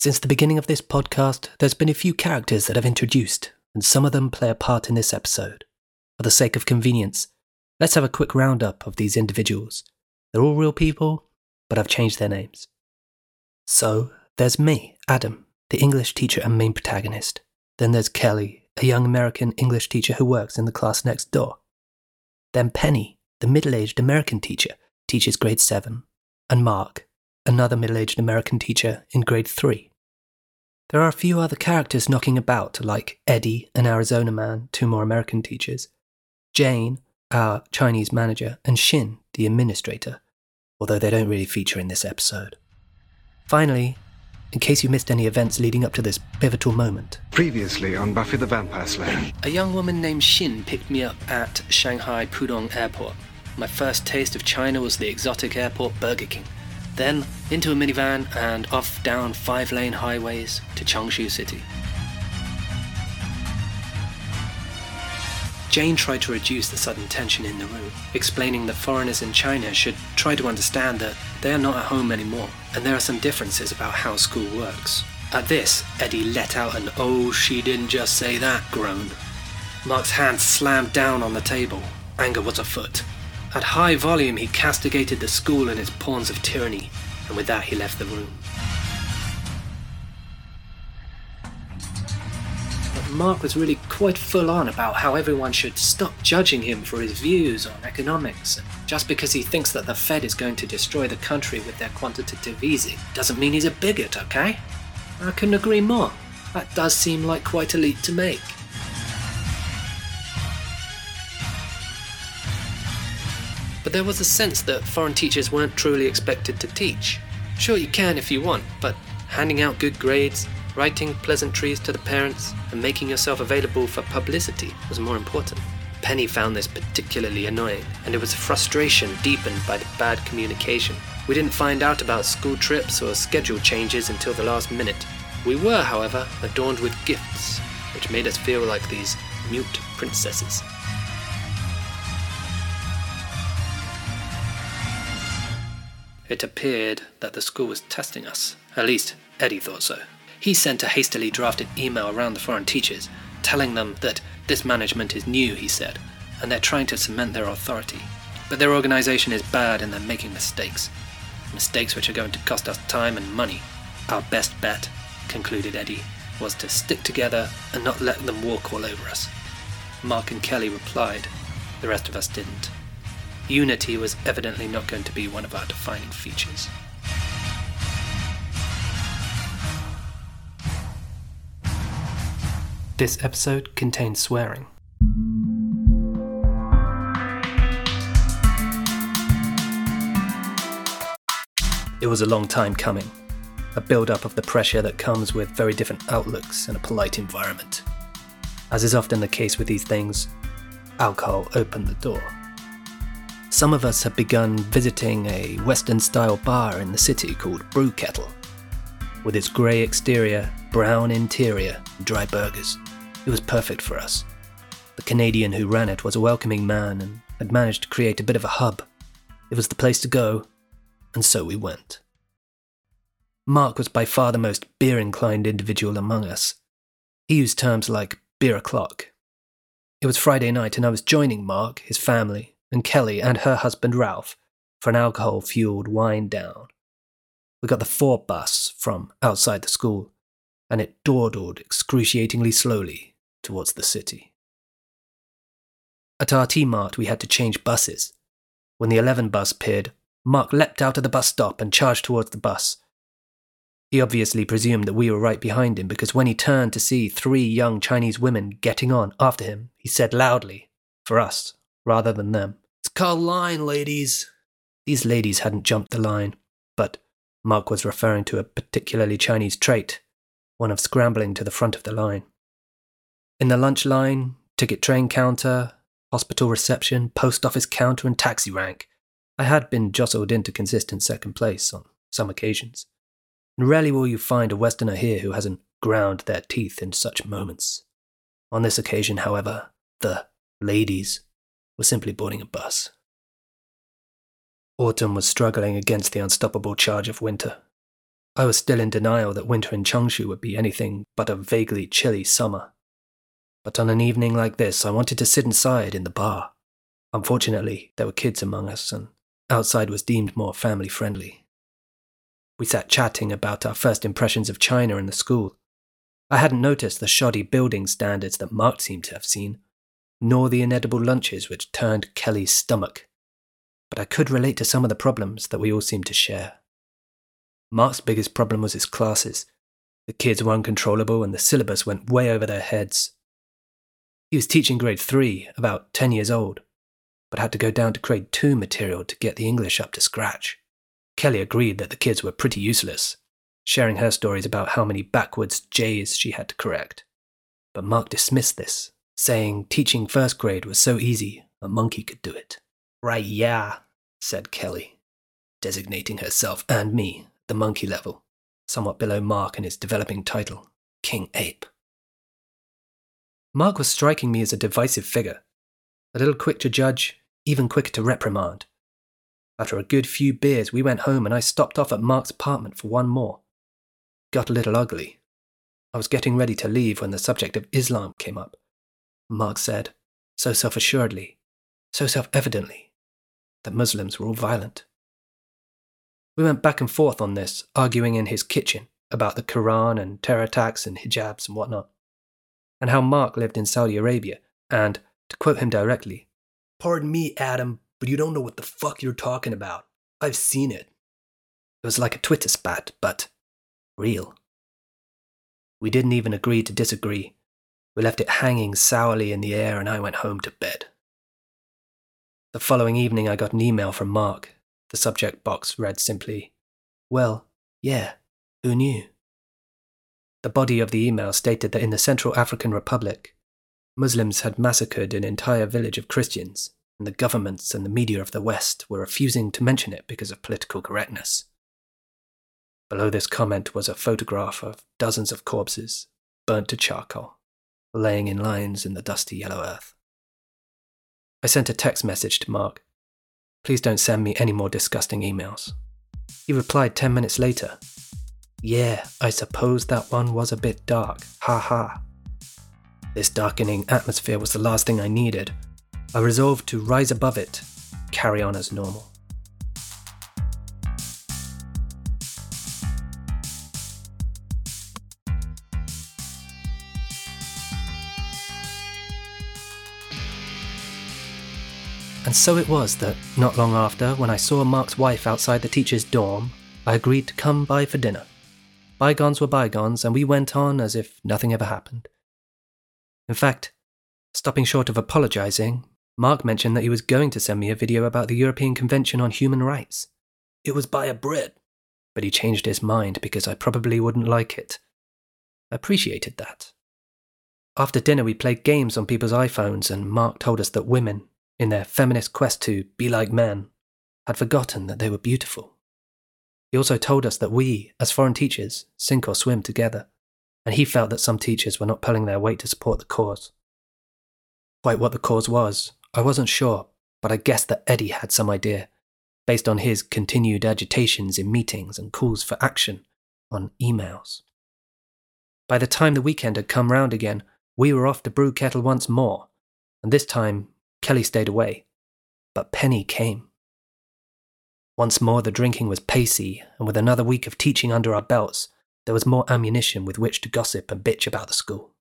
Since the beginning of this podcast, there's been a few characters that I've introduced, and some of them play a part in this episode. For the sake of convenience, let's have a quick roundup of these individuals. They're all real people, but I've changed their names. So, there's me, Adam, the English teacher and main protagonist. Then there's Kelly, a young American English teacher who works in the class next door. Then Penny, the middle aged American teacher, teaches grade 7. And Mark, another middle aged American teacher in grade 3. There are a few other characters knocking about, like Eddie, an Arizona man, two more American teachers, Jane, our Chinese manager, and Shin, the administrator, although they don't really feature in this episode. Finally, in case you missed any events leading up to this pivotal moment. Previously on Buffy the Vampire Slayer. A young woman named Shin picked me up at Shanghai Pudong Airport. My first taste of China was the exotic airport Burger King. Then into a minivan and off down five lane highways to Changshu City. Jane tried to reduce the sudden tension in the room, explaining that foreigners in China should try to understand that they are not at home anymore, and there are some differences about how school works. At this, Eddie let out an oh, she didn't just say that groan. Mark's hand slammed down on the table. Anger was afoot. At high volume, he castigated the school and its pawns of tyranny, and with that, he left the room. But Mark was really quite full on about how everyone should stop judging him for his views on economics. Just because he thinks that the Fed is going to destroy the country with their quantitative easing doesn't mean he's a bigot, okay? I couldn't agree more. That does seem like quite a leap to make. But there was a sense that foreign teachers weren't truly expected to teach. Sure, you can if you want, but handing out good grades, Writing pleasantries to the parents and making yourself available for publicity was more important. Penny found this particularly annoying, and it was a frustration deepened by the bad communication. We didn't find out about school trips or schedule changes until the last minute. We were, however, adorned with gifts, which made us feel like these mute princesses. It appeared that the school was testing us. At least, Eddie thought so. He sent a hastily drafted email around the foreign teachers, telling them that this management is new, he said, and they're trying to cement their authority. But their organization is bad and they're making mistakes. Mistakes which are going to cost us time and money. Our best bet, concluded Eddie, was to stick together and not let them walk all over us. Mark and Kelly replied. The rest of us didn't. Unity was evidently not going to be one of our defining features. This episode contains swearing. It was a long time coming, a build up of the pressure that comes with very different outlooks in a polite environment. As is often the case with these things, alcohol opened the door. Some of us had begun visiting a Western style bar in the city called Brew Kettle, with its grey exterior, brown interior, and dry burgers. It was perfect for us. The Canadian who ran it was a welcoming man and had managed to create a bit of a hub. It was the place to go, and so we went. Mark was by far the most beer inclined individual among us. He used terms like beer o'clock. It was Friday night, and I was joining Mark, his family, and Kelly and her husband Ralph for an alcohol fueled wind down. We got the four bus from outside the school, and it dawdled excruciatingly slowly towards the city. At RT Mart, we had to change buses. When the 11 bus appeared, Mark leapt out of the bus stop and charged towards the bus. He obviously presumed that we were right behind him because when he turned to see three young Chinese women getting on after him, he said loudly, for us, rather than them, It's line, ladies. These ladies hadn't jumped the line, but Mark was referring to a particularly Chinese trait, one of scrambling to the front of the line. In the lunch line, ticket train counter, hospital reception, post office counter, and taxi rank, I had been jostled into consistent second place on some occasions. And rarely will you find a Westerner here who hasn't ground their teeth in such moments. On this occasion, however, the ladies were simply boarding a bus. Autumn was struggling against the unstoppable charge of winter. I was still in denial that winter in Changshu would be anything but a vaguely chilly summer. But on an evening like this, I wanted to sit inside in the bar. Unfortunately, there were kids among us, and outside was deemed more family friendly. We sat chatting about our first impressions of China and the school. I hadn't noticed the shoddy building standards that Mark seemed to have seen, nor the inedible lunches which turned Kelly's stomach. But I could relate to some of the problems that we all seemed to share. Mark's biggest problem was his classes. The kids were uncontrollable and the syllabus went way over their heads. He was teaching grade 3, about 10 years old, but had to go down to grade 2 material to get the English up to scratch. Kelly agreed that the kids were pretty useless, sharing her stories about how many backwards J's she had to correct. But Mark dismissed this, saying teaching first grade was so easy, a monkey could do it. Right, yeah, said Kelly, designating herself and me the monkey level, somewhat below Mark in his developing title, King Ape. Mark was striking me as a divisive figure, a little quick to judge, even quicker to reprimand. After a good few beers, we went home and I stopped off at Mark's apartment for one more. Got a little ugly. I was getting ready to leave when the subject of Islam came up. Mark said, so self assuredly, so self evidently, that Muslims were all violent. We went back and forth on this, arguing in his kitchen about the Quran and terror attacks and hijabs and whatnot, and how Mark lived in Saudi Arabia, and, to quote him directly, Pardon me, Adam, but you don't know what the fuck you're talking about. I've seen it. It was like a Twitter spat, but real. We didn't even agree to disagree. We left it hanging sourly in the air, and I went home to bed. The following evening, I got an email from Mark. The subject box read simply, Well, yeah, who knew? The body of the email stated that in the Central African Republic, Muslims had massacred an entire village of Christians, and the governments and the media of the West were refusing to mention it because of political correctness. Below this comment was a photograph of dozens of corpses, burnt to charcoal, laying in lines in the dusty yellow earth. I sent a text message to Mark. Please don't send me any more disgusting emails. He replied 10 minutes later. Yeah, I suppose that one was a bit dark. Ha ha. This darkening atmosphere was the last thing I needed. I resolved to rise above it, carry on as normal. And so it was that, not long after, when I saw Mark's wife outside the teacher's dorm, I agreed to come by for dinner. Bygones were bygones, and we went on as if nothing ever happened. In fact, stopping short of apologizing, Mark mentioned that he was going to send me a video about the European Convention on Human Rights. It was by a Brit, but he changed his mind because I probably wouldn't like it. I appreciated that. After dinner, we played games on people's iPhones, and Mark told us that women, in their feminist quest to be like men, had forgotten that they were beautiful. He also told us that we, as foreign teachers, sink or swim together and he felt that some teachers were not pulling their weight to support the cause. Quite what the cause was, I wasn't sure, but I guessed that Eddie had some idea, based on his continued agitations in meetings and calls for action on emails. By the time the weekend had come round again, we were off to brew kettle once more, and this time Kelly stayed away, but Penny came. Once more the drinking was pacey, and with another week of teaching under our belts, there was more ammunition with which to gossip and bitch about the school.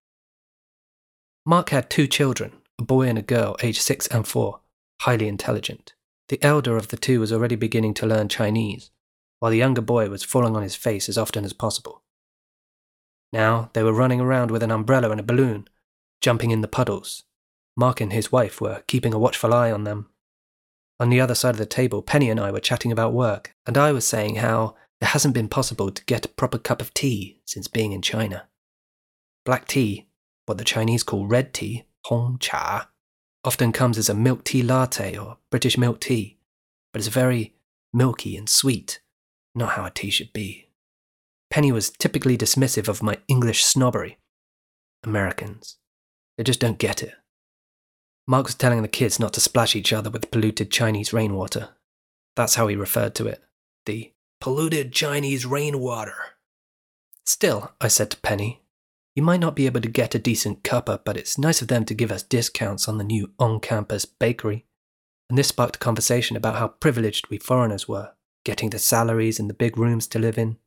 Mark had two children, a boy and a girl aged six and four, highly intelligent. The elder of the two was already beginning to learn Chinese, while the younger boy was falling on his face as often as possible. Now they were running around with an umbrella and a balloon, jumping in the puddles. Mark and his wife were keeping a watchful eye on them. On the other side of the table, Penny and I were chatting about work, and I was saying how it hasn't been possible to get a proper cup of tea since being in China. Black tea, what the Chinese call red tea, hong cha, often comes as a milk tea latte or British milk tea, but it's very milky and sweet, not how a tea should be. Penny was typically dismissive of my English snobbery. Americans, they just don't get it. Mark was telling the kids not to splash each other with polluted Chinese rainwater. That's how he referred to it the polluted Chinese rainwater. Still, I said to Penny, you might not be able to get a decent cuppa, but it's nice of them to give us discounts on the new on campus bakery. And this sparked a conversation about how privileged we foreigners were, getting the salaries and the big rooms to live in,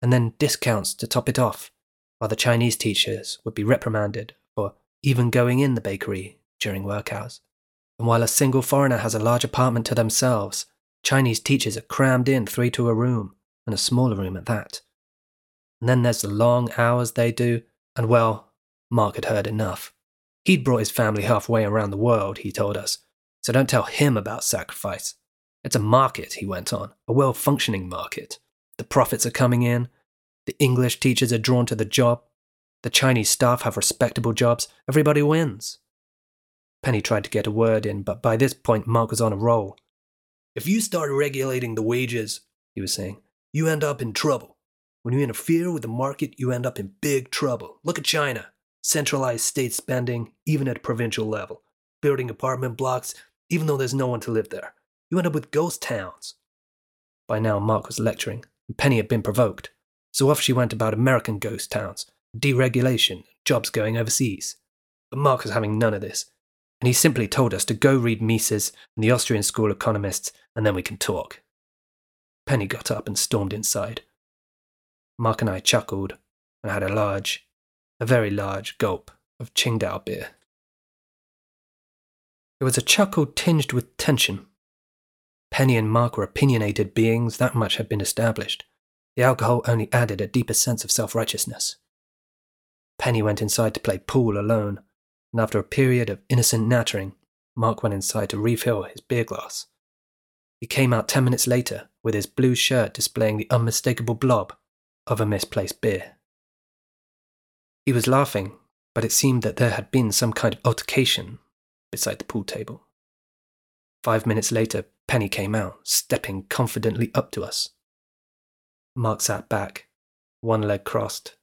and then discounts to top it off, while the Chinese teachers would be reprimanded for even going in the bakery during work hours. And while a single foreigner has a large apartment to themselves, Chinese teachers are crammed in three to a room, and a smaller room at that. And then there's the long hours they do, and well, Mark had heard enough. He'd brought his family halfway around the world, he told us, so don't tell him about sacrifice. It's a market, he went on, a well functioning market. The profits are coming in, the English teachers are drawn to the job, the Chinese staff have respectable jobs, everybody wins. Penny tried to get a word in, but by this point Mark was on a roll. If you start regulating the wages, he was saying, you end up in trouble. When you interfere with the market, you end up in big trouble. Look at China. Centralized state spending, even at provincial level. Building apartment blocks, even though there's no one to live there. You end up with ghost towns. By now, Mark was lecturing, and Penny had been provoked. So off she went about American ghost towns, deregulation, jobs going overseas. But Mark was having none of this, and he simply told us to go read Mises and the Austrian School Economists, and then we can talk. Penny got up and stormed inside. Mark and I chuckled and had a large, a very large gulp of Qingdao beer. It was a chuckle tinged with tension. Penny and Mark were opinionated beings, that much had been established. The alcohol only added a deeper sense of self righteousness. Penny went inside to play pool alone, and after a period of innocent nattering, Mark went inside to refill his beer glass. He came out ten minutes later with his blue shirt displaying the unmistakable blob of a misplaced beer. He was laughing, but it seemed that there had been some kind of altercation beside the pool table. Five minutes later, Penny came out, stepping confidently up to us. Mark sat back, one leg crossed,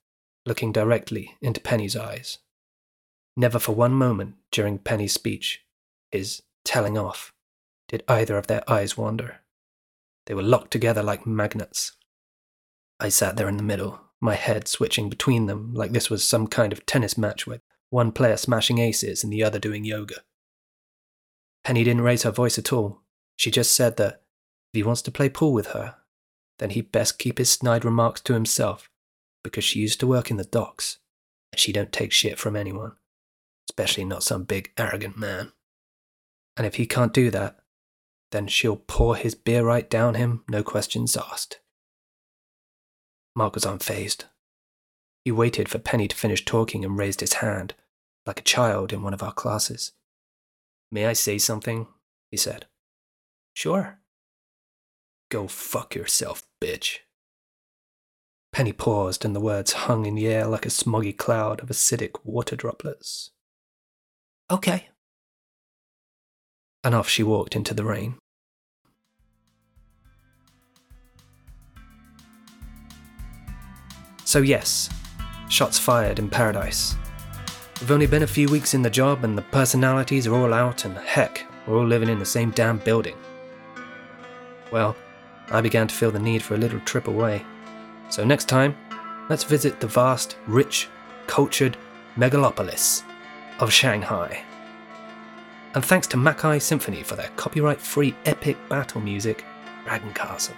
looking directly into Penny's eyes. Never for one moment during Penny's speech, his telling off, did either of their eyes wander. They were locked together like magnets. I sat there in the middle, my head switching between them like this was some kind of tennis match with one player smashing aces and the other doing yoga. Penny didn't raise her voice at all. She just said that if he wants to play pool with her, then he'd best keep his snide remarks to himself, because she used to work in the docks, and she don't take shit from anyone, especially not some big arrogant man. And if he can't do that, then she'll pour his beer right down him, no questions asked. Mark was unfazed. He waited for Penny to finish talking and raised his hand, like a child in one of our classes. May I say something? he said. Sure. Go fuck yourself, bitch. Penny paused, and the words hung in the air like a smoggy cloud of acidic water droplets. Okay. And off she walked into the rain. So, yes, shots fired in paradise. We've only been a few weeks in the job, and the personalities are all out, and heck, we're all living in the same damn building. Well, I began to feel the need for a little trip away. So, next time, let's visit the vast, rich, cultured megalopolis of Shanghai. And thanks to Makai Symphony for their copyright free epic battle music, Dragon Castle.